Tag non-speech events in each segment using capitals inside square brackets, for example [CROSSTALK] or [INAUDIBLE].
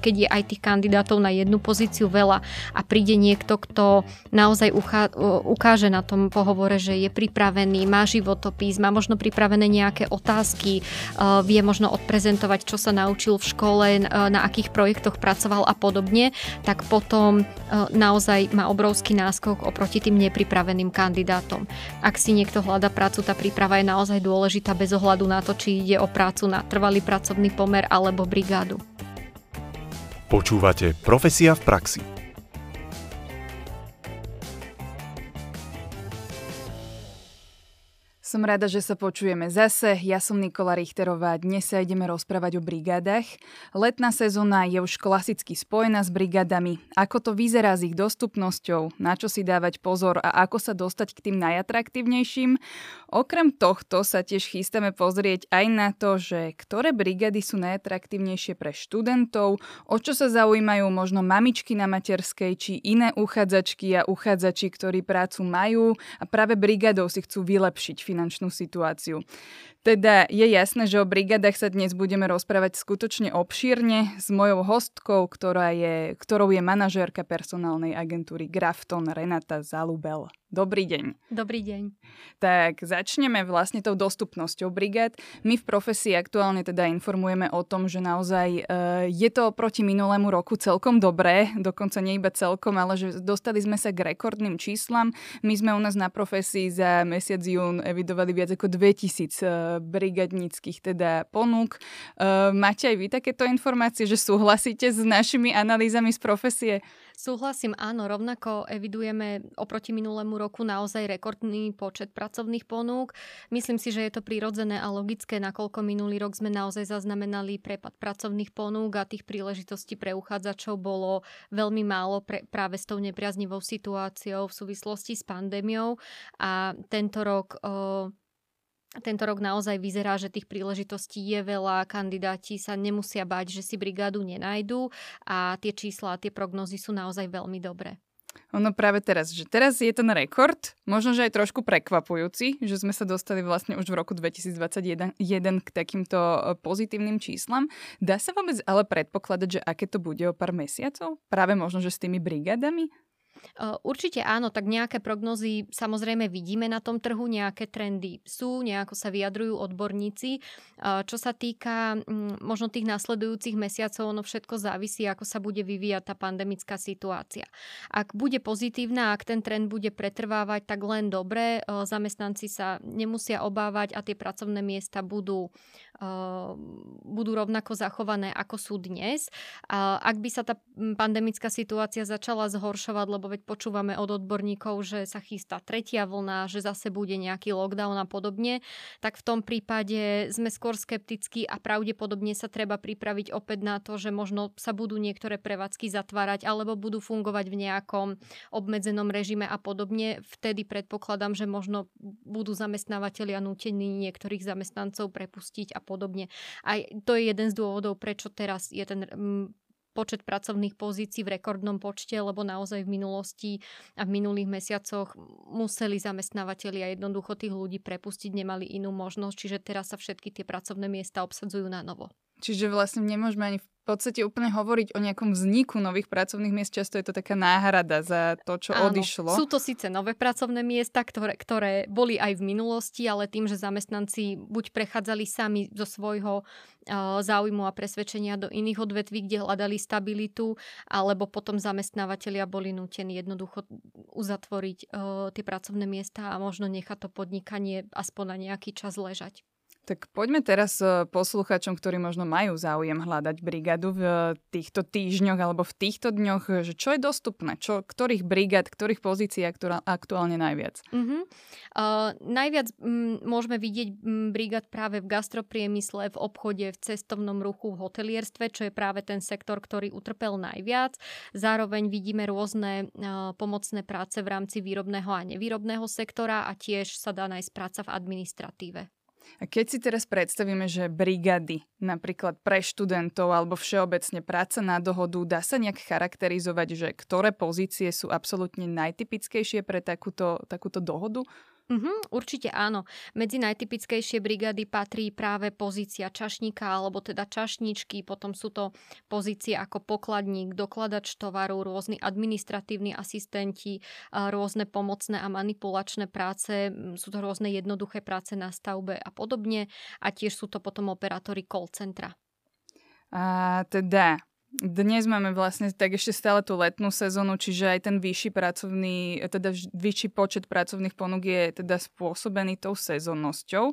keď je aj tých kandidátov na jednu pozíciu veľa a príde niekto, kto naozaj uchá, ukáže na tom pohovore, že je pripravený, má životopis, má možno pripravené nejaké otázky, vie možno odprezentovať, čo sa naučil v škole, na akých projektoch pracoval a podobne, tak potom naozaj má obrovský náskok oproti tým nepripraveným kandidátom. Ak si niekto hľada prácu, tá príprava je naozaj dôležitá bez ohľadu na to, či ide o prácu na trvalý pracovný pomer alebo brigádu. Počúvate Profesia v praxi. Som rada, že sa počujeme zase. Ja som Nikola Richterová dnes sa ideme rozprávať o brigádach. Letná sezóna je už klasicky spojená s brigádami. Ako to vyzerá s ich dostupnosťou, na čo si dávať pozor a ako sa dostať k tým najatraktívnejším. Okrem tohto sa tiež chystáme pozrieť aj na to, že ktoré brigády sú najatraktívnejšie pre študentov, o čo sa zaujímajú možno mamičky na materskej či iné uchádzačky a uchádzači, ktorí prácu majú a práve brigádou si chcú vylepšiť finančnú situáciu. Teda je jasné, že o brigadách sa dnes budeme rozprávať skutočne obšírne s mojou hostkou, ktorá je, ktorou je manažérka personálnej agentúry Grafton Renata Zalubel. Dobrý deň. Dobrý deň. Tak začneme vlastne tou dostupnosťou brigád. My v profesii aktuálne teda informujeme o tom, že naozaj e, je to proti minulému roku celkom dobré, dokonca nie iba celkom, ale že dostali sme sa k rekordným číslam. My sme u nás na profesii za mesiac jún evidovali viac ako 2000 brigadníckých teda ponúk. Uh, máte aj vy takéto informácie, že súhlasíte s našimi analýzami z profesie? Súhlasím, áno, rovnako evidujeme oproti minulému roku naozaj rekordný počet pracovných ponúk. Myslím si, že je to prirodzené a logické, nakoľko minulý rok sme naozaj zaznamenali prepad pracovných ponúk a tých príležitostí pre uchádzačov bolo veľmi málo pre, práve s tou nepriaznivou situáciou v súvislosti s pandémiou a tento rok uh, tento rok naozaj vyzerá, že tých príležitostí je veľa, kandidáti sa nemusia bať, že si brigádu nenajdu a tie čísla tie prognozy sú naozaj veľmi dobré. Ono práve teraz, že teraz je ten rekord, možno, že aj trošku prekvapujúci, že sme sa dostali vlastne už v roku 2021 k takýmto e, pozitívnym číslam. Dá sa vôbec ale predpokladať, že aké to bude o pár mesiacov? Práve možno, že s tými brigádami? Určite áno, tak nejaké prognozy samozrejme vidíme na tom trhu, nejaké trendy sú, nejako sa vyjadrujú odborníci. Čo sa týka mm, možno tých nasledujúcich mesiacov, ono všetko závisí, ako sa bude vyvíjať tá pandemická situácia. Ak bude pozitívna, ak ten trend bude pretrvávať, tak len dobre, zamestnanci sa nemusia obávať a tie pracovné miesta budú, budú rovnako zachované, ako sú dnes. Ak by sa tá pandemická situácia začala zhoršovať, lebo veď počúvame od odborníkov, že sa chystá tretia vlna, že zase bude nejaký lockdown a podobne, tak v tom prípade sme skôr skeptickí a pravdepodobne sa treba pripraviť opäť na to, že možno sa budú niektoré prevádzky zatvárať alebo budú fungovať v nejakom obmedzenom režime a podobne. Vtedy predpokladám, že možno budú zamestnávateľia nútení niektorých zamestnancov prepustiť a podobne. A to je jeden z dôvodov, prečo teraz je ten počet pracovných pozícií v rekordnom počte, lebo naozaj v minulosti a v minulých mesiacoch museli zamestnávateľia jednoducho tých ľudí prepustiť, nemali inú možnosť, čiže teraz sa všetky tie pracovné miesta obsadzujú na novo. Čiže vlastne nemôžeme ani v podstate úplne hovoriť o nejakom vzniku nových pracovných miest. Často je to taká náhrada za to, čo Áno, odišlo. Sú to síce nové pracovné miesta, ktoré, ktoré boli aj v minulosti, ale tým, že zamestnanci buď prechádzali sami zo svojho uh, záujmu a presvedčenia do iných odvetví, kde hľadali stabilitu, alebo potom zamestnávateľia boli nútení jednoducho uzatvoriť uh, tie pracovné miesta a možno nechať to podnikanie aspoň na nejaký čas ležať. Tak poďme teraz e, posluchačom, ktorí možno majú záujem hľadať brigádu v e, týchto týždňoch alebo v týchto dňoch, e, že čo je dostupné, čo, ktorých brigád, ktorých pozícií aktuálne najviac? Uh-huh. Uh, najviac m, môžeme vidieť m, brigád práve v gastropriemysle, v obchode, v cestovnom ruchu, v hotelierstve, čo je práve ten sektor, ktorý utrpel najviac. Zároveň vidíme rôzne uh, pomocné práce v rámci výrobného a nevýrobného sektora a tiež sa dá nájsť práca v administratíve. A keď si teraz predstavíme, že brigady, napríklad pre študentov alebo všeobecne práca na dohodu, dá sa nejak charakterizovať, že ktoré pozície sú absolútne najtypickejšie pre takúto, takúto dohodu? Mm-hmm, určite áno. Medzi najtypickejšie brigády patrí práve pozícia čašníka alebo teda čašničky, potom sú to pozície ako pokladník, dokladač tovaru, rôzni administratívni asistenti, rôzne pomocné a manipulačné práce, sú to rôzne jednoduché práce na stavbe a podobne a tiež sú to potom operátory call centra. A teda dnes máme vlastne tak ešte stále tú letnú sezónu, čiže aj ten vyšší pracovný, teda vyšší počet pracovných ponúk je teda spôsobený tou sezónnosťou.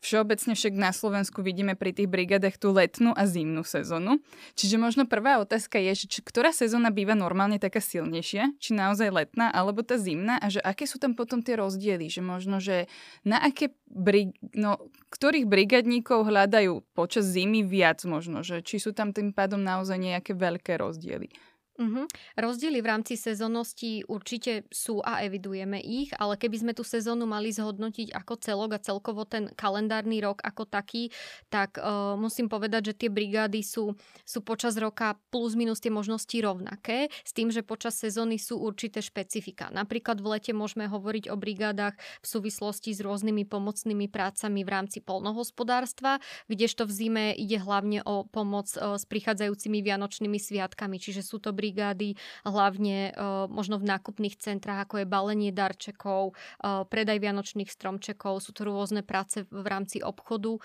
Všeobecne však na Slovensku vidíme pri tých brigadách tú letnú a zimnú sezónu. Čiže možno prvá otázka je, že či, ktorá sezóna býva normálne taká silnejšia, či naozaj letná alebo tá zimná a že aké sú tam potom tie rozdiely, že možno, že na aké brig, no, ktorých brigadníkov hľadajú počas zimy viac možno, že či sú tam tým pádom naozaj nie nejaké veľké rozdiely. Uh-huh. Rozdiely v rámci sezónnosti určite sú a evidujeme ich, ale keby sme tú sezónu mali zhodnotiť ako celok a celkovo ten kalendárny rok ako taký, tak uh, musím povedať, že tie brigády sú, sú počas roka plus minus tie možnosti rovnaké, s tým, že počas sezóny sú určité špecifika. Napríklad v lete môžeme hovoriť o brigádach v súvislosti s rôznymi pomocnými prácami v rámci polnohospodárstva, kdežto v zime ide hlavne o pomoc uh, s prichádzajúcimi vianočnými sviatkami, čiže sú to brigády, hlavne možno v nákupných centrách, ako je balenie darčekov, predaj vianočných stromčekov, sú to rôzne práce v rámci obchodu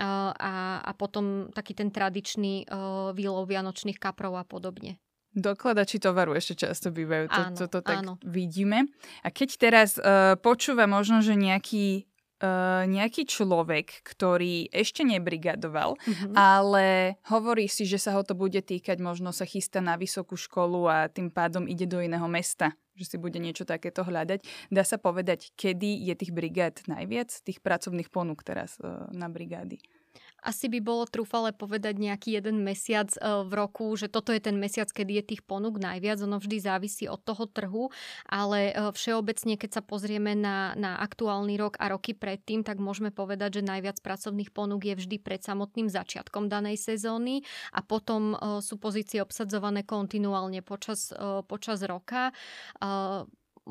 a, a potom taký ten tradičný výlov vianočných kaprov a podobne. Dokladači tovaru ešte často bývajú, to, áno, to, to tak áno. vidíme. A keď teraz uh, počúva možno, že nejaký uh, nejaký človek, ktorý ešte nebrigadoval, mm-hmm. ale hovorí si, že sa ho to bude týkať, možno sa chystá na vysokú školu a tým pádom ide do iného mesta, že si bude niečo takéto hľadať. Dá sa povedať, kedy je tých brigád najviac, tých pracovných ponúk teraz uh, na brigády? Asi by bolo trúfale povedať nejaký jeden mesiac e, v roku, že toto je ten mesiac, kedy je tých ponúk najviac. Ono vždy závisí od toho trhu, ale e, všeobecne, keď sa pozrieme na, na aktuálny rok a roky predtým, tak môžeme povedať, že najviac pracovných ponúk je vždy pred samotným začiatkom danej sezóny a potom e, sú pozície obsadzované kontinuálne počas, počas roka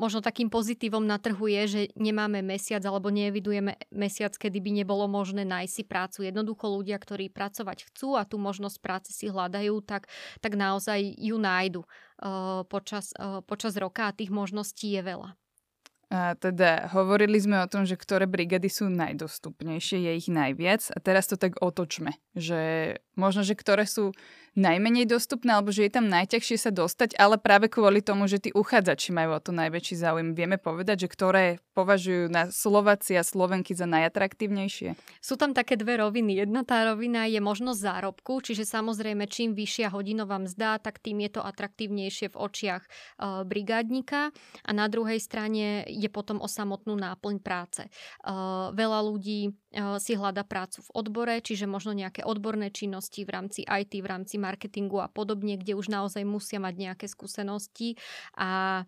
možno takým pozitívom na trhu je, že nemáme mesiac alebo neevidujeme mesiac, kedy by nebolo možné nájsť si prácu. Jednoducho ľudia, ktorí pracovať chcú a tú možnosť práce si hľadajú, tak, tak naozaj ju nájdu uh, počas, uh, počas roka a tých možností je veľa. A teda hovorili sme o tom, že ktoré brigady sú najdostupnejšie, je ich najviac a teraz to tak otočme, že možno, že ktoré sú najmenej dostupné, alebo že je tam najťažšie sa dostať, ale práve kvôli tomu, že tí uchádzači majú o to najväčší záujem. Vieme povedať, že ktoré považujú na Slováci a Slovenky za najatraktívnejšie? Sú tam také dve roviny. Jedna tá rovina je možnosť zárobku, čiže samozrejme čím vyššia hodinová mzda, tak tým je to atraktívnejšie v očiach uh, brigádnika a na druhej strane je potom o samotnú náplň práce. Uh, veľa ľudí si hľada prácu v odbore, čiže možno nejaké odborné činnosti v rámci IT, v rámci marketingu a podobne, kde už naozaj musia mať nejaké skúsenosti a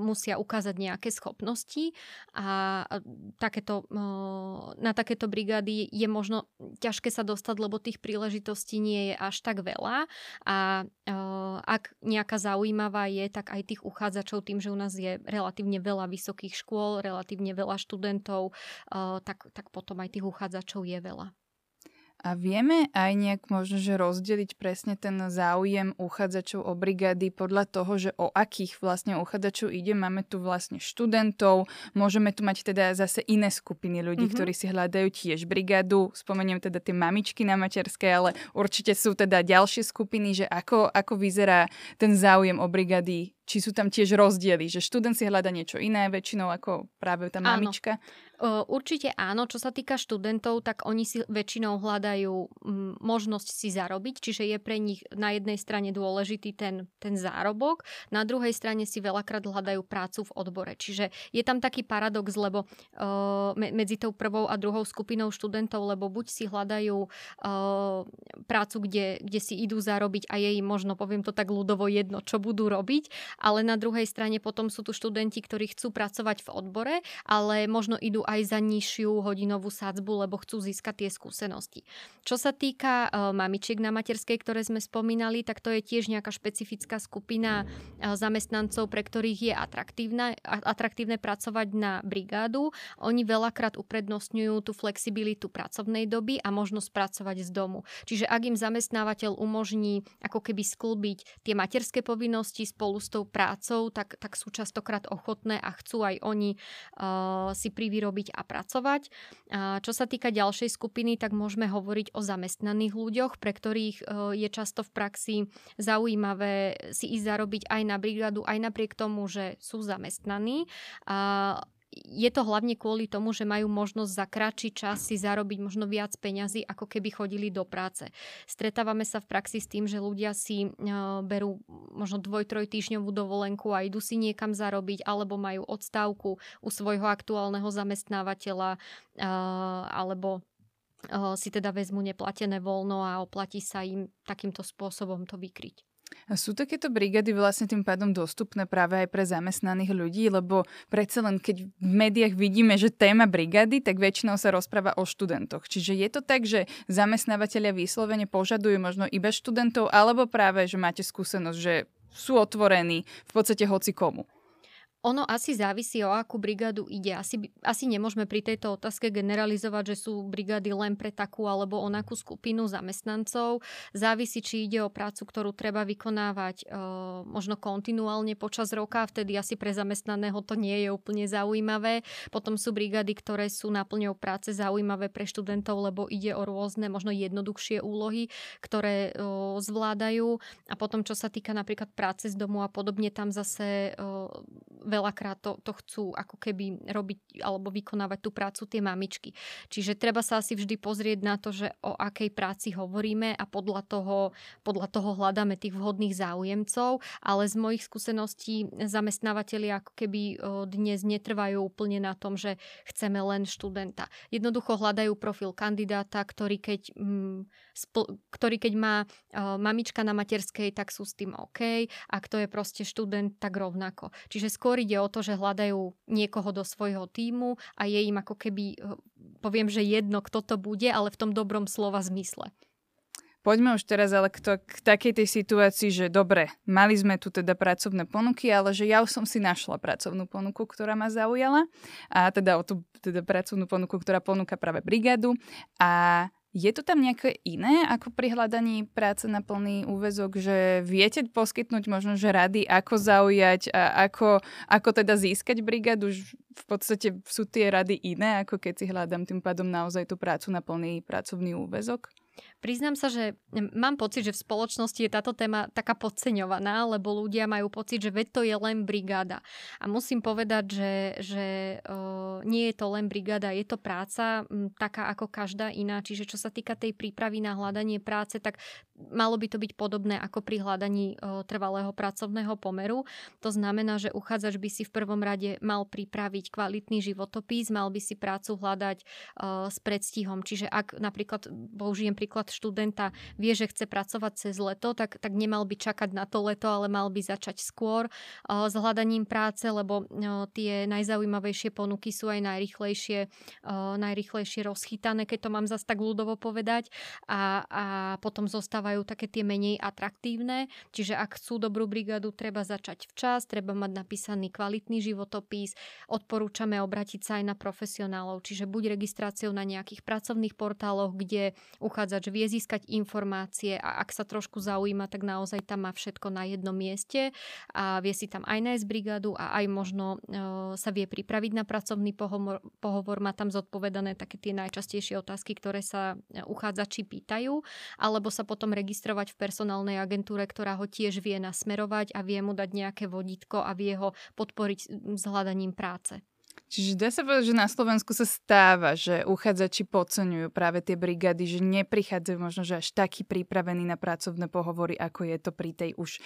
musia ukázať nejaké schopnosti. A takéto, na takéto brigády je možno ťažké sa dostať, lebo tých príležitostí nie je až tak veľa. A ak nejaká zaujímavá je, tak aj tých uchádzačov tým, že u nás je relatívne veľa vysokých škôl, relatívne veľa študentov, tak, tak potom aj tých uchádzačov je veľa. A vieme aj nejak možno, že rozdeliť presne ten záujem uchádzačov o brigády podľa toho, že o akých vlastne uchádzačov ide. Máme tu vlastne študentov, môžeme tu mať teda zase iné skupiny ľudí, mm-hmm. ktorí si hľadajú tiež brigádu. Spomeniem teda tie mamičky na materskej, ale určite sú teda ďalšie skupiny, že ako, ako vyzerá ten záujem o brigády či sú tam tiež rozdiely, že študent si hľada niečo iné väčšinou ako práve tá mamička? Áno. Určite áno. Čo sa týka študentov, tak oni si väčšinou hľadajú možnosť si zarobiť, čiže je pre nich na jednej strane dôležitý ten, ten zárobok, na druhej strane si veľakrát hľadajú prácu v odbore. Čiže je tam taký paradox, lebo uh, medzi tou prvou a druhou skupinou študentov, lebo buď si hľadajú uh, prácu, kde, kde si idú zarobiť a je im možno, poviem to tak ľudovo jedno, čo budú robiť, ale na druhej strane potom sú tu študenti, ktorí chcú pracovať v odbore, ale možno idú aj za nižšiu hodinovú sadzbu, lebo chcú získať tie skúsenosti. Čo sa týka uh, mamičiek na materskej, ktoré sme spomínali, tak to je tiež nejaká špecifická skupina uh, zamestnancov, pre ktorých je atraktívne, atraktívne pracovať na brigádu. Oni veľakrát uprednostňujú tú flexibilitu pracovnej doby a možnosť pracovať z domu. Čiže ak im zamestnávateľ umožní ako keby sklbiť tie materské povinnosti spolu s tou prácou, tak, tak sú častokrát ochotné a chcú aj oni uh, si privyrobiť a pracovať. Uh, čo sa týka ďalšej skupiny, tak môžeme hovoriť o zamestnaných ľuďoch, pre ktorých uh, je často v praxi zaujímavé si ísť zarobiť aj na brigádu, aj napriek tomu, že sú zamestnaní. Uh, je to hlavne kvôli tomu, že majú možnosť za kratší čas si zarobiť možno viac peňazí, ako keby chodili do práce. Stretávame sa v praxi s tým, že ľudia si uh, berú možno dvoj, troj týždňovú dovolenku a idú si niekam zarobiť, alebo majú odstávku u svojho aktuálneho zamestnávateľa, uh, alebo uh, si teda vezmu neplatené voľno a oplatí sa im takýmto spôsobom to vykryť. A sú takéto brigády vlastne tým pádom dostupné práve aj pre zamestnaných ľudí, lebo predsa len keď v médiách vidíme, že téma brigády, tak väčšinou sa rozpráva o študentoch. Čiže je to tak, že zamestnávateľia vyslovene požadujú možno iba študentov, alebo práve, že máte skúsenosť, že sú otvorení v podstate hoci komu. Ono asi závisí, o akú brigádu ide. Asi, asi nemôžeme pri tejto otázke generalizovať, že sú brigády len pre takú alebo onakú skupinu zamestnancov. Závisí, či ide o prácu, ktorú treba vykonávať e, možno kontinuálne počas roka, vtedy asi pre zamestnaného to nie je úplne zaujímavé. Potom sú brigády, ktoré sú naplňou práce zaujímavé pre študentov, lebo ide o rôzne, možno jednoduchšie úlohy, ktoré e, zvládajú. A potom, čo sa týka napríklad práce z domu a podobne, tam zase e, veľakrát to, to chcú ako keby robiť alebo vykonávať tú prácu tie mamičky. Čiže treba sa asi vždy pozrieť na to, že o akej práci hovoríme a podľa toho, podľa toho hľadáme tých vhodných záujemcov, ale z mojich skúseností zamestnávateľi ako keby dnes netrvajú úplne na tom, že chceme len študenta. Jednoducho hľadajú profil kandidáta, ktorý keď, mm, ktorý keď má mamička na materskej, tak sú s tým OK a kto je proste študent, tak rovnako. Čiže skôr ide o to, že hľadajú niekoho do svojho týmu a je im ako keby, eh, poviem, že jedno, kto to bude, ale v tom dobrom slova zmysle. Poďme už teraz ale k, to, k takej tej situácii, že dobre, mali sme tu teda pracovné ponuky, ale že ja už som si našla pracovnú ponuku, ktorá ma zaujala. A teda o tú teda pracovnú ponuku, ktorá ponúka práve brigádu. A je to tam nejaké iné ako pri hľadaní práce na plný úvezok, že viete poskytnúť možno, že rady, ako zaujať a ako, ako teda získať brigádu? V podstate sú tie rady iné, ako keď si hľadám tým pádom naozaj tú prácu na plný pracovný úvezok? Priznám sa, že mám pocit, že v spoločnosti je táto téma taká podceňovaná, lebo ľudia majú pocit, že veď to je len brigáda. A musím povedať, že, že uh, nie je to len brigáda, je to práca m, taká ako každá iná. Čiže čo sa týka tej prípravy na hľadanie práce, tak malo by to byť podobné ako pri hľadaní uh, trvalého pracovného pomeru. To znamená, že uchádzač by si v prvom rade mal pripraviť kvalitný životopis, mal by si prácu hľadať uh, s predstihom. Čiže ak napríklad, použijem príklad študenta vie, že chce pracovať cez leto, tak, tak nemal by čakať na to leto, ale mal by začať skôr uh, s hľadaním práce, lebo uh, tie najzaujímavejšie ponuky sú aj najrychlejšie, uh, najrychlejšie rozchytané, keď to mám zase tak ľudovo povedať. A, a potom zostávajú také tie menej atraktívne, čiže ak chcú dobrú brigádu, treba začať včas, treba mať napísaný kvalitný životopis, odporúčame obratiť sa aj na profesionálov, čiže buď registráciou na nejakých pracovných portáloch, kde uchádza uchádzač vie získať informácie a ak sa trošku zaujíma, tak naozaj tam má všetko na jednom mieste a vie si tam aj nájsť brigádu a aj možno e, sa vie pripraviť na pracovný pohovor, pohovor, má tam zodpovedané také tie najčastejšie otázky, ktoré sa e, uchádzači pýtajú, alebo sa potom registrovať v personálnej agentúre, ktorá ho tiež vie nasmerovať a vie mu dať nejaké vodítko a vie ho podporiť s hľadaním práce. Čiže dá sa povedať, že na Slovensku sa stáva, že uchádzači podceňujú práve tie brigády, že neprichádzajú možno že až taký pripravení na pracovné pohovory, ako je to pri tej už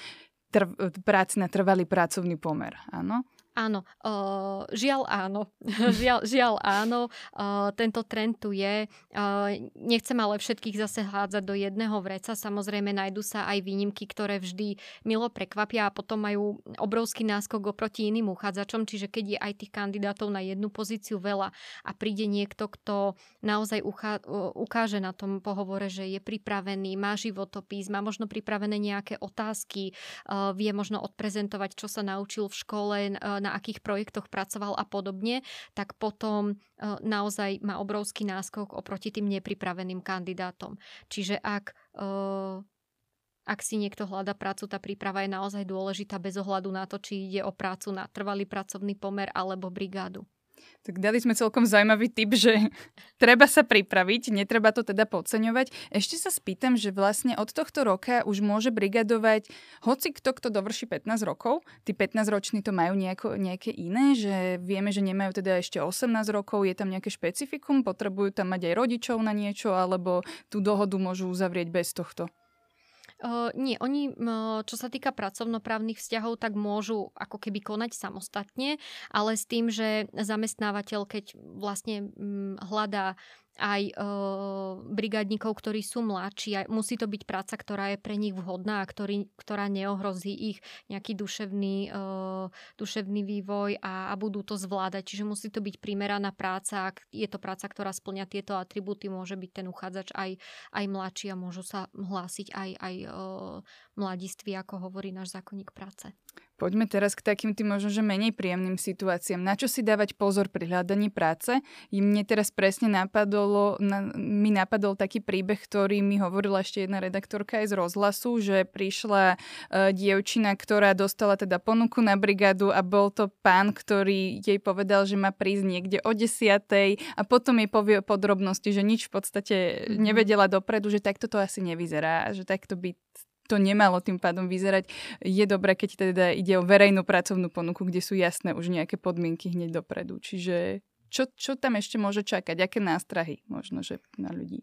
trv- práci na trvalý pracovný pomer. Áno? Áno, uh, žiaľ áno. [LAUGHS] žiaľ, žiaľ áno, uh, tento trend tu je. Uh, nechcem ale všetkých zase hádzať do jedného vreca. Samozrejme nájdú sa aj výnimky, ktoré vždy milo prekvapia a potom majú obrovský náskok oproti iným uchádzačom, čiže keď je aj tých kandidátov na jednu pozíciu veľa a príde niekto, kto naozaj uchá, ukáže na tom pohovore, že je pripravený, má životopis, má možno pripravené nejaké otázky, uh, vie možno odprezentovať, čo sa naučil v škole, uh, na akých projektoch pracoval a podobne, tak potom e, naozaj má obrovský náskok oproti tým nepripraveným kandidátom. Čiže ak e, ak si niekto hľada prácu, tá príprava je naozaj dôležitá bez ohľadu na to, či ide o prácu na trvalý pracovný pomer alebo brigádu. Tak dali sme celkom zaujímavý tip, že [LAUGHS] treba sa pripraviť, netreba to teda podceňovať. Ešte sa spýtam, že vlastne od tohto roka už môže brigadovať hoci kto, kto dovrší 15 rokov. Tí 15-roční to majú nejako, nejaké iné, že vieme, že nemajú teda ešte 18 rokov, je tam nejaké špecifikum, potrebujú tam mať aj rodičov na niečo, alebo tú dohodu môžu uzavrieť bez tohto. Uh, nie, oni, uh, čo sa týka pracovnoprávnych vzťahov, tak môžu ako keby konať samostatne, ale s tým, že zamestnávateľ, keď vlastne um, hľadá aj e, brigádnikov, ktorí sú mladší. Musí to byť práca, ktorá je pre nich vhodná a ktorý, ktorá neohrozí ich nejaký duševný, e, duševný vývoj a, a budú to zvládať. Čiže musí to byť primeraná práca. Ak je to práca, ktorá splňa tieto atribúty, môže byť ten uchádzač aj, aj mladší a môžu sa hlásiť aj, aj e, mladiství, ako hovorí náš zákonník práce. Poďme teraz k takým tým možno, že menej príjemným situáciám. Na čo si dávať pozor pri hľadaní práce? I mne teraz presne napadolo, na, mi napadol taký príbeh, ktorý mi hovorila ešte jedna redaktorka aj z rozhlasu, že prišla uh, dievčina, ktorá dostala teda ponuku na brigádu a bol to pán, ktorý jej povedal, že má prísť niekde o desiatej a potom jej povie podrobnosti, že nič v podstate mhm. nevedela dopredu, že takto to asi nevyzerá, že takto by to nemalo tým pádom vyzerať. Je dobré, keď teda ide o verejnú pracovnú ponuku, kde sú jasné už nejaké podmienky hneď dopredu. Čiže čo, čo tam ešte môže čakať? Aké nástrahy možno, že na ľudí?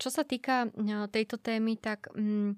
Čo sa týka tejto témy, tak... Mm,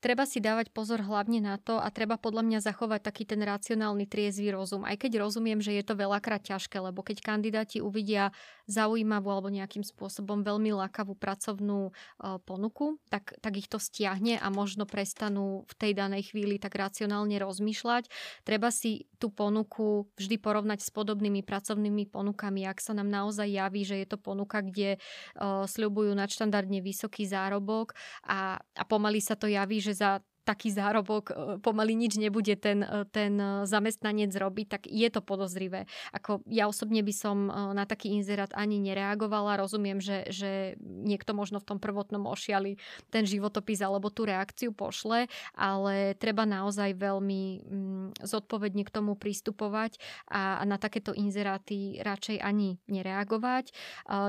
treba si dávať pozor hlavne na to a treba podľa mňa zachovať taký ten racionálny triezvy rozum. Aj keď rozumiem, že je to veľakrát ťažké, lebo keď kandidáti uvidia zaujímavú alebo nejakým spôsobom veľmi lákavú pracovnú uh, ponuku, tak, tak ich to stiahne a možno prestanú v tej danej chvíli tak racionálne rozmýšľať. Treba si tú ponuku vždy porovnať s podobnými pracovnými ponukami, ak sa nám naozaj javí, že je to ponuka, kde uh, sľubujú nadštandardne vysoký zárobok a, a pomaly sa to javí, že za taký zárobok e, pomaly nič nebude ten, e, ten e, zamestnanec robiť, tak je to podozrivé. Ako ja osobne by som na taký inzerát ani nereagovala. Rozumiem, že, že niekto možno v tom prvotnom ošiali ten životopis alebo tú reakciu pošle, ale treba naozaj veľmi mm, zodpovedne k tomu pristupovať a, na takéto inzeráty radšej ani nereagovať.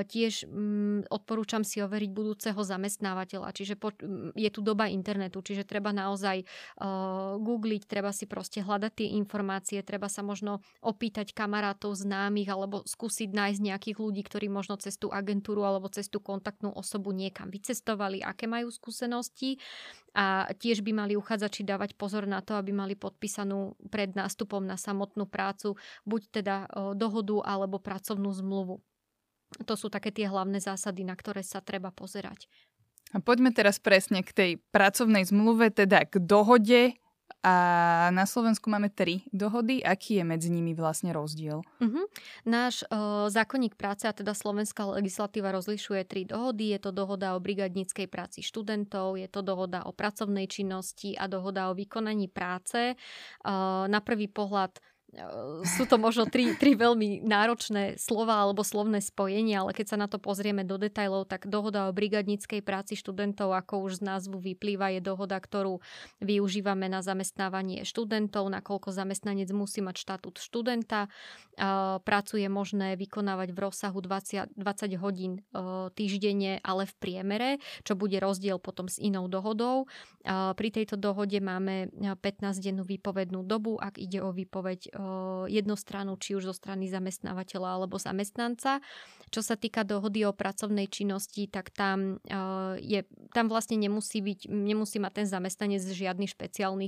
Tiež mm, odporúčam si overiť budúceho zamestnávateľa, čiže mm, je tu doba internetu, čiže treba naozaj naozaj uh, googliť, treba si proste hľadať tie informácie, treba sa možno opýtať kamarátov, známych alebo skúsiť nájsť nejakých ľudí, ktorí možno cez tú agentúru alebo cez tú kontaktnú osobu niekam vycestovali, aké majú skúsenosti a tiež by mali uchádzači dávať pozor na to, aby mali podpísanú pred nástupom na samotnú prácu buď teda uh, dohodu alebo pracovnú zmluvu. To sú také tie hlavné zásady, na ktoré sa treba pozerať. A poďme teraz presne k tej pracovnej zmluve, teda k dohode. A na Slovensku máme tri dohody. Aký je medzi nimi vlastne rozdiel? Uh-huh. Náš uh, zákonník práce, a teda slovenská legislatíva rozlišuje tri dohody. Je to dohoda o brigadníckej práci študentov, je to dohoda o pracovnej činnosti a dohoda o vykonaní práce. Uh, na prvý pohľad sú to možno tri, tri veľmi náročné slova alebo slovné spojenia, ale keď sa na to pozrieme do detajlov, tak dohoda o brigadníckej práci študentov, ako už z názvu vyplýva, je dohoda, ktorú využívame na zamestnávanie študentov, nakoľko zamestnanec musí mať štatút študenta. Prácu je možné vykonávať v rozsahu 20, 20 hodín týždenne, ale v priemere, čo bude rozdiel potom s inou dohodou. Pri tejto dohode máme 15-dennú výpovednú dobu, ak ide o výpoveď jednu stranu, či už zo strany zamestnávateľa alebo zamestnanca. Čo sa týka dohody o pracovnej činnosti, tak tam, je, tam vlastne nemusí, byť, nemusí mať ten zamestnanec žiadny špeciálny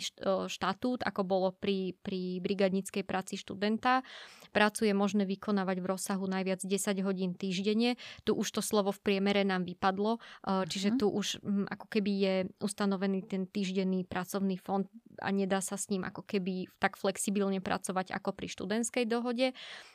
štatút, ako bolo pri, pri brigadníckej práci študenta. Prácu je možné vykonávať v rozsahu najviac 10 hodín týždenne. Tu už to slovo v priemere nám vypadlo, čiže mhm. tu už ako keby je ustanovený ten týždenný pracovný fond a nedá sa s ním ako keby tak flexibilne pracovať ako pri študentskej dohode.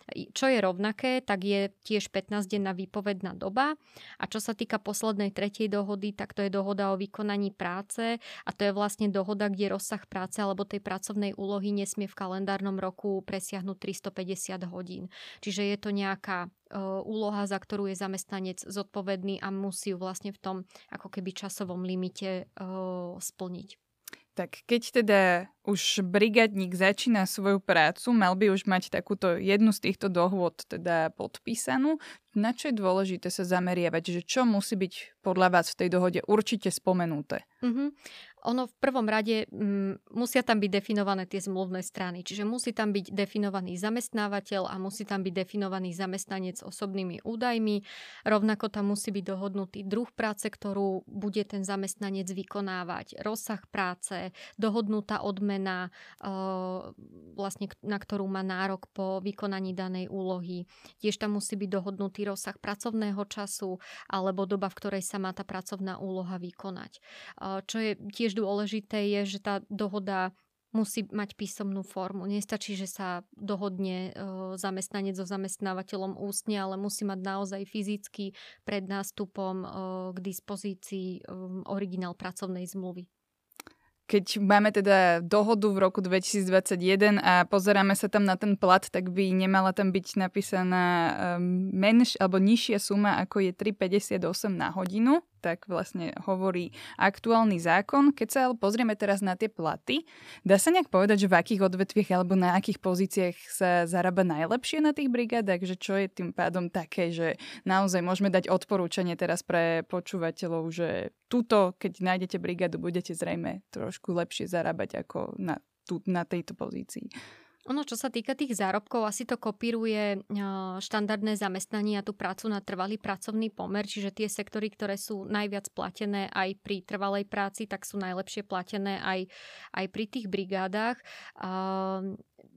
Čo je rovnaké, tak je tiež 15-denná výpovedná doba a čo sa týka poslednej tretej dohody, tak to je dohoda o vykonaní práce a to je vlastne dohoda, kde rozsah práce alebo tej pracovnej úlohy nesmie v kalendárnom roku presiahnuť 350 hodín. Čiže je to nejaká úloha, za ktorú je zamestnanec zodpovedný a musí ju vlastne v tom ako keby časovom limite splniť. Tak keď teda už brigadník začína svoju prácu, mal by už mať takúto jednu z týchto dohôd teda podpísanú. Na čo je dôležité sa zameriavať? Že čo musí byť podľa vás v tej dohode určite spomenuté? Mm-hmm. Ono v prvom rade m, mm, musia tam byť definované tie zmluvné strany. Čiže musí tam byť definovaný zamestnávateľ a musí tam byť definovaný zamestnanec osobnými údajmi. Rovnako tam musí byť dohodnutý druh práce, ktorú bude ten zamestnanec vykonávať, rozsah práce, dohodnutá odmena, e, vlastne, na ktorú má nárok po vykonaní danej úlohy. Tiež tam musí byť dohodnutý rozsah pracovného času alebo doba, v ktorej sa má tá pracovná úloha vykonať. Čo je tiež dôležité je, že tá dohoda musí mať písomnú formu. Nestačí, že sa dohodne zamestnanec so zamestnávateľom ústne, ale musí mať naozaj fyzicky pred nástupom k dispozícii originál pracovnej zmluvy keď máme teda dohodu v roku 2021 a pozeráme sa tam na ten plat, tak by nemala tam byť napísaná um, menš alebo nižšia suma ako je 3,58 na hodinu tak vlastne hovorí aktuálny zákon. Keď sa ale pozrieme teraz na tie platy, dá sa nejak povedať, že v akých odvetviach alebo na akých pozíciách sa zarába najlepšie na tých brigádach, že čo je tým pádom také, že naozaj môžeme dať odporúčanie teraz pre počúvateľov, že tuto, keď nájdete brigádu, budete zrejme trošku lepšie zarábať ako na, tu, na tejto pozícii. Ono, čo sa týka tých zárobkov, asi to kopíruje štandardné zamestnanie a tú prácu na trvalý pracovný pomer, čiže tie sektory, ktoré sú najviac platené aj pri trvalej práci, tak sú najlepšie platené aj, aj pri tých brigádach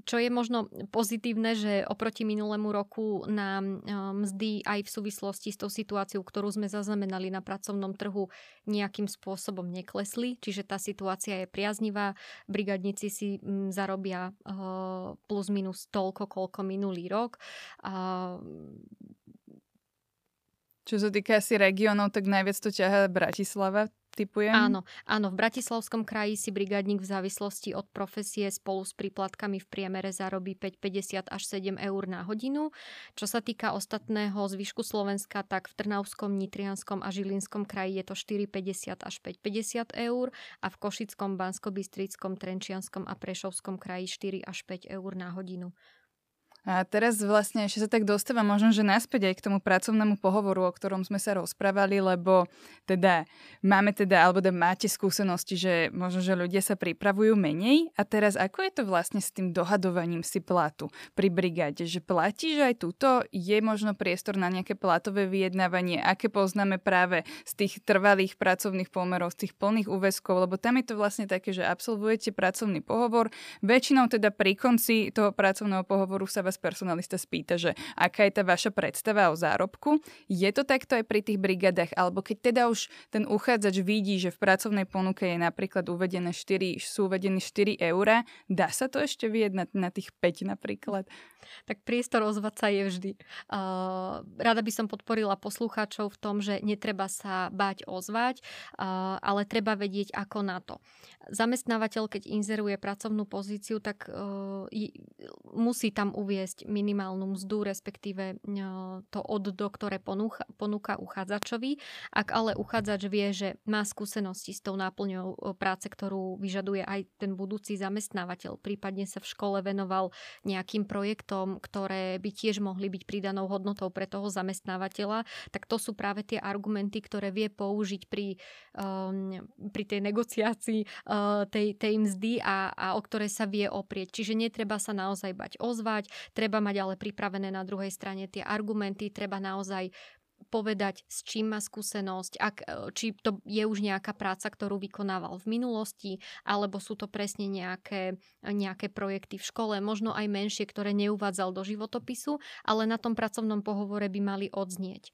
čo je možno pozitívne, že oproti minulému roku nám mzdy aj v súvislosti s tou situáciou, ktorú sme zaznamenali na pracovnom trhu, nejakým spôsobom neklesli, čiže tá situácia je priaznivá. Brigadníci si zarobia plus minus toľko, koľko minulý rok. Čo sa týka asi regionov, tak najviac to ťaha Bratislava typujem. Áno, áno, v Bratislavskom kraji si brigádnik v závislosti od profesie spolu s príplatkami v priemere zarobí 5,50 až 7 eur na hodinu. Čo sa týka ostatného zvyšku Slovenska, tak v Trnavskom, Nitrianskom a Žilinskom kraji je to 4,50 až 5,50 eur a v Košickom, Banskobystrickom, Trenčianskom a Prešovskom kraji 4 až 5 eur na hodinu. A teraz vlastne ešte sa tak dostáva možno, že naspäť aj k tomu pracovnému pohovoru, o ktorom sme sa rozprávali, lebo teda máme teda, alebo teda máte skúsenosti, že možno, že ľudia sa pripravujú menej. A teraz ako je to vlastne s tým dohadovaním si platu pri brigáde, že platí, že aj túto? Je možno priestor na nejaké platové vyjednávanie, aké poznáme práve z tých trvalých pracovných pomerov, z tých plných úväzkov, lebo tam je to vlastne také, že absolvujete pracovný pohovor, väčšinou teda pri konci toho pracovného pohovoru sa vás personalista spýta, že aká je tá vaša predstava o zárobku. Je to takto aj pri tých brigadách, alebo keď teda už ten uchádzač vidí, že v pracovnej ponuke je napríklad uvedené 4, sú uvedené 4 eurá, dá sa to ešte vyjednať na tých 5 napríklad? Tak priestor ozvať sa je vždy. Uh, rada by som podporila poslucháčov v tom, že netreba sa báť ozvať, uh, ale treba vedieť, ako na to. Zamestnávateľ, keď inzeruje pracovnú pozíciu, tak uh, musí tam uvieť uviesť minimálnu mzdu, respektíve to oddo, ktoré ponúka, ponúka uchádzačovi. Ak ale uchádzač vie, že má skúsenosti s tou náplňou práce, ktorú vyžaduje aj ten budúci zamestnávateľ, prípadne sa v škole venoval nejakým projektom, ktoré by tiež mohli byť pridanou hodnotou pre toho zamestnávateľa, tak to sú práve tie argumenty, ktoré vie použiť pri, um, pri tej negociácii uh, tej, tej mzdy a, a o ktoré sa vie oprieť. Čiže netreba sa naozaj bať ozvať, treba mať ale pripravené na druhej strane tie argumenty, treba naozaj povedať, s čím má skúsenosť, ak, e, či to je už nejaká práca, ktorú vykonával v minulosti, alebo sú to presne nejaké, nejaké projekty v škole, možno aj menšie, ktoré neuvádzal do životopisu, ale na tom pracovnom pohovore by mali odznieť.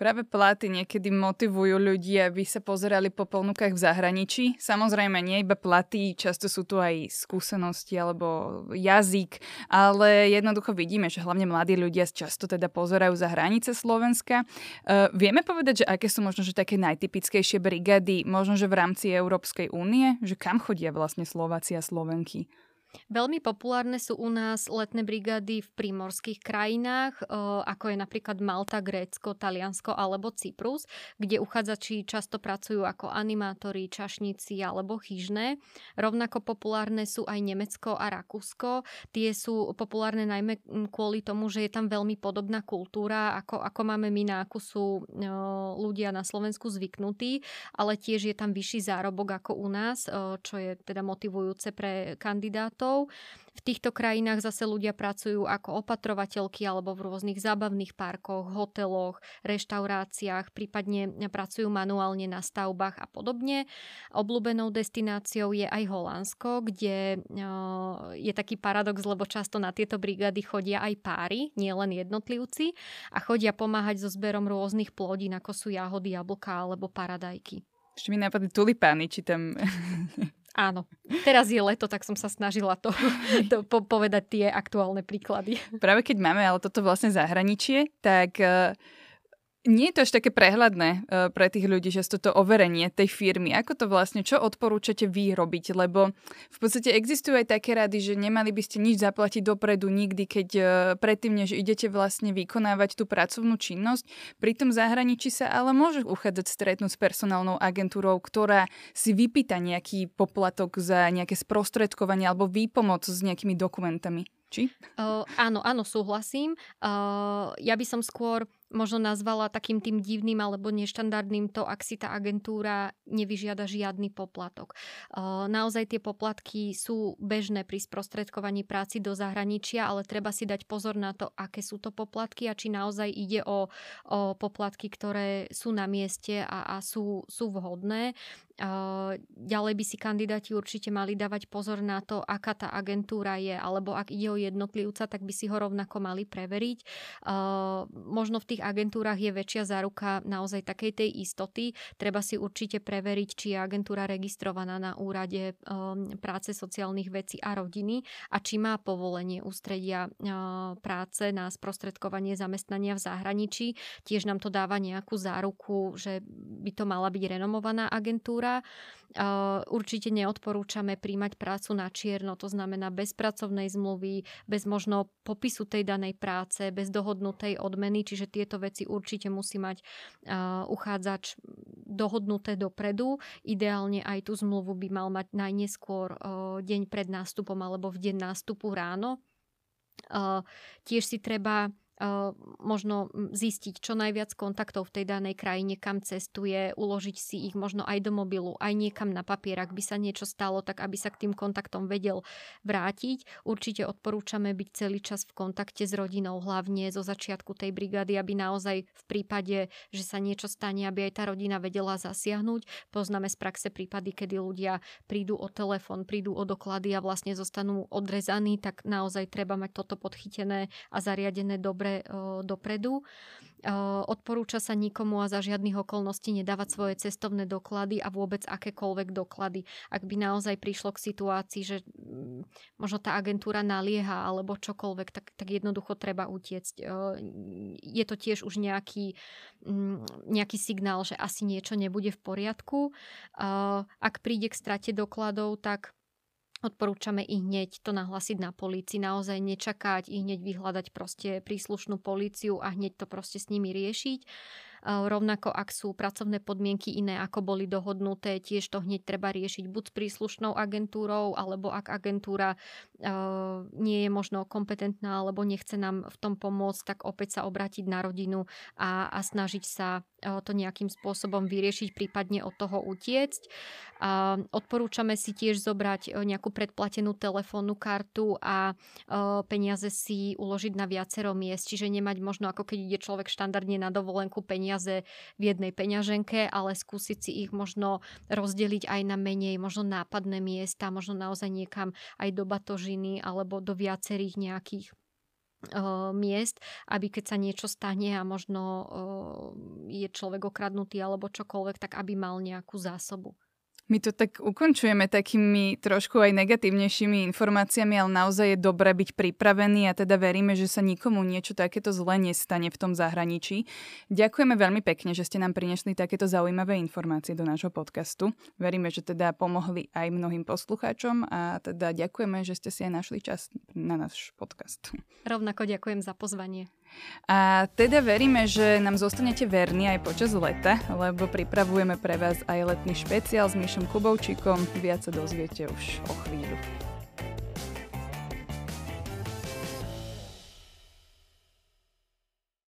Práve platy niekedy motivujú ľudí, aby sa pozerali po ponukách v zahraničí. Samozrejme, nie iba platy, často sú tu aj skúsenosti alebo jazyk, ale jednoducho vidíme, že hlavne mladí ľudia často teda pozerajú za hranice Slovenska. Uh, vieme povedať, že aké sú možno že také najtypickejšie brigády, možno že v rámci Európskej únie, že kam chodia vlastne Slováci a Slovenky? Veľmi populárne sú u nás letné brigády v prímorských krajinách, ako je napríklad Malta, Grécko, Taliansko alebo Cyprus, kde uchádzači často pracujú ako animátori, čašníci alebo chyžné. Rovnako populárne sú aj Nemecko a Rakúsko. Tie sú populárne najmä kvôli tomu, že je tam veľmi podobná kultúra, ako, ako máme my, na akú sú ľudia na Slovensku zvyknutí, ale tiež je tam vyšší zárobok ako u nás, čo je teda motivujúce pre kandidát štátov. V týchto krajinách zase ľudia pracujú ako opatrovateľky alebo v rôznych zábavných parkoch, hoteloch, reštauráciách, prípadne pracujú manuálne na stavbách a podobne. Obľúbenou destináciou je aj Holandsko, kde je taký paradox, lebo často na tieto brigády chodia aj páry, nielen jednotlivci a chodia pomáhať so zberom rôznych plodín, ako sú jahody, jablká alebo paradajky. Ešte mi napadli tulipány, či tam [LAUGHS] Áno. Teraz je leto, tak som sa snažila to, [LAUGHS] to po- povedať tie aktuálne príklady. Práve keď máme ale toto vlastne zahraničie, tak uh, nie je to až také prehľadné uh, pre tých ľudí, že toto overenie tej firmy. Ako to vlastne, čo odporúčate vy robiť? Lebo v podstate existujú aj také rady, že nemali by ste nič zaplatiť dopredu nikdy, keď uh, predtým, než idete vlastne vykonávať tú pracovnú činnosť. Pri tom zahraničí sa ale môže uchádzať stretnúť s personálnou agentúrou, ktorá si vypýta nejaký poplatok za nejaké sprostredkovanie alebo výpomoc s nejakými dokumentami. Či? Uh, áno, áno, súhlasím. Uh, ja by som skôr možno nazvala takým tým divným alebo neštandardným to, ak si tá agentúra nevyžiada žiadny poplatok. Naozaj tie poplatky sú bežné pri sprostredkovaní práci do zahraničia, ale treba si dať pozor na to, aké sú to poplatky a či naozaj ide o, o poplatky, ktoré sú na mieste a, a sú, sú vhodné. Ďalej by si kandidáti určite mali dávať pozor na to, aká tá agentúra je, alebo ak ide o jednotlivca, tak by si ho rovnako mali preveriť. Možno v tých agentúrach je väčšia záruka naozaj takej tej istoty. Treba si určite preveriť, či je agentúra registrovaná na úrade um, práce sociálnych vecí a rodiny a či má povolenie ústredia práce na sprostredkovanie zamestnania v zahraničí. Tiež nám to dáva nejakú záruku, že by to mala byť renomovaná agentúra. Uh, určite neodporúčame príjmať prácu na čierno, to znamená bez pracovnej zmluvy, bez možno popisu tej danej práce, bez dohodnutej odmeny, čiže tieto veci určite musí mať uh, uchádzač dohodnuté dopredu. Ideálne aj tú zmluvu by mal mať najneskôr uh, deň pred nástupom alebo v deň nástupu ráno. Tiež si treba možno zistiť čo najviac kontaktov v tej danej krajine, kam cestuje, uložiť si ich možno aj do mobilu, aj niekam na papier, ak by sa niečo stalo, tak aby sa k tým kontaktom vedel vrátiť. Určite odporúčame byť celý čas v kontakte s rodinou, hlavne zo začiatku tej brigády, aby naozaj v prípade, že sa niečo stane, aby aj tá rodina vedela zasiahnuť. Poznáme z praxe prípady, kedy ľudia prídu o telefón, prídu o doklady a vlastne zostanú odrezaní, tak naozaj treba mať toto podchytené a zariadené dobre dobre dopredu. Odporúča sa nikomu a za žiadnych okolností nedávať svoje cestovné doklady a vôbec akékoľvek doklady. Ak by naozaj prišlo k situácii, že mm, možno tá agentúra nalieha alebo čokoľvek, tak, tak jednoducho treba utiecť. Je to tiež už nejaký, mm, nejaký signál, že asi niečo nebude v poriadku. Ak príde k strate dokladov, tak Odporúčame i hneď to nahlasiť na polícii, naozaj nečakať, i hneď vyhľadať proste príslušnú políciu a hneď to proste s nimi riešiť. Rovnako ak sú pracovné podmienky iné, ako boli dohodnuté, tiež to hneď treba riešiť buď s príslušnou agentúrou, alebo ak agentúra nie je možno kompetentná, alebo nechce nám v tom pomôcť, tak opäť sa obrátiť na rodinu a, a snažiť sa to nejakým spôsobom vyriešiť, prípadne od toho utiecť. Odporúčame si tiež zobrať nejakú predplatenú telefónnu kartu a peniaze si uložiť na viacero miest, čiže nemať možno ako keď ide človek štandardne na dovolenku peniaze peniaze v jednej peňaženke, ale skúsiť si ich možno rozdeliť aj na menej, možno nápadné miesta, možno naozaj niekam aj do batožiny alebo do viacerých nejakých miest, aby keď sa niečo stane a možno je človek okradnutý alebo čokoľvek, tak aby mal nejakú zásobu. My to tak ukončujeme takými trošku aj negatívnejšími informáciami, ale naozaj je dobré byť pripravený a teda veríme, že sa nikomu niečo takéto zle nestane v tom zahraničí. Ďakujeme veľmi pekne, že ste nám priniesli takéto zaujímavé informácie do nášho podcastu. Veríme, že teda pomohli aj mnohým poslucháčom a teda ďakujeme, že ste si aj našli čas na náš podcast. Rovnako ďakujem za pozvanie. A teda veríme, že nám zostanete verní aj počas leta, lebo pripravujeme pre vás aj letný špeciál s Mišom Kubovčíkom. Viac sa dozviete už o chvíľu.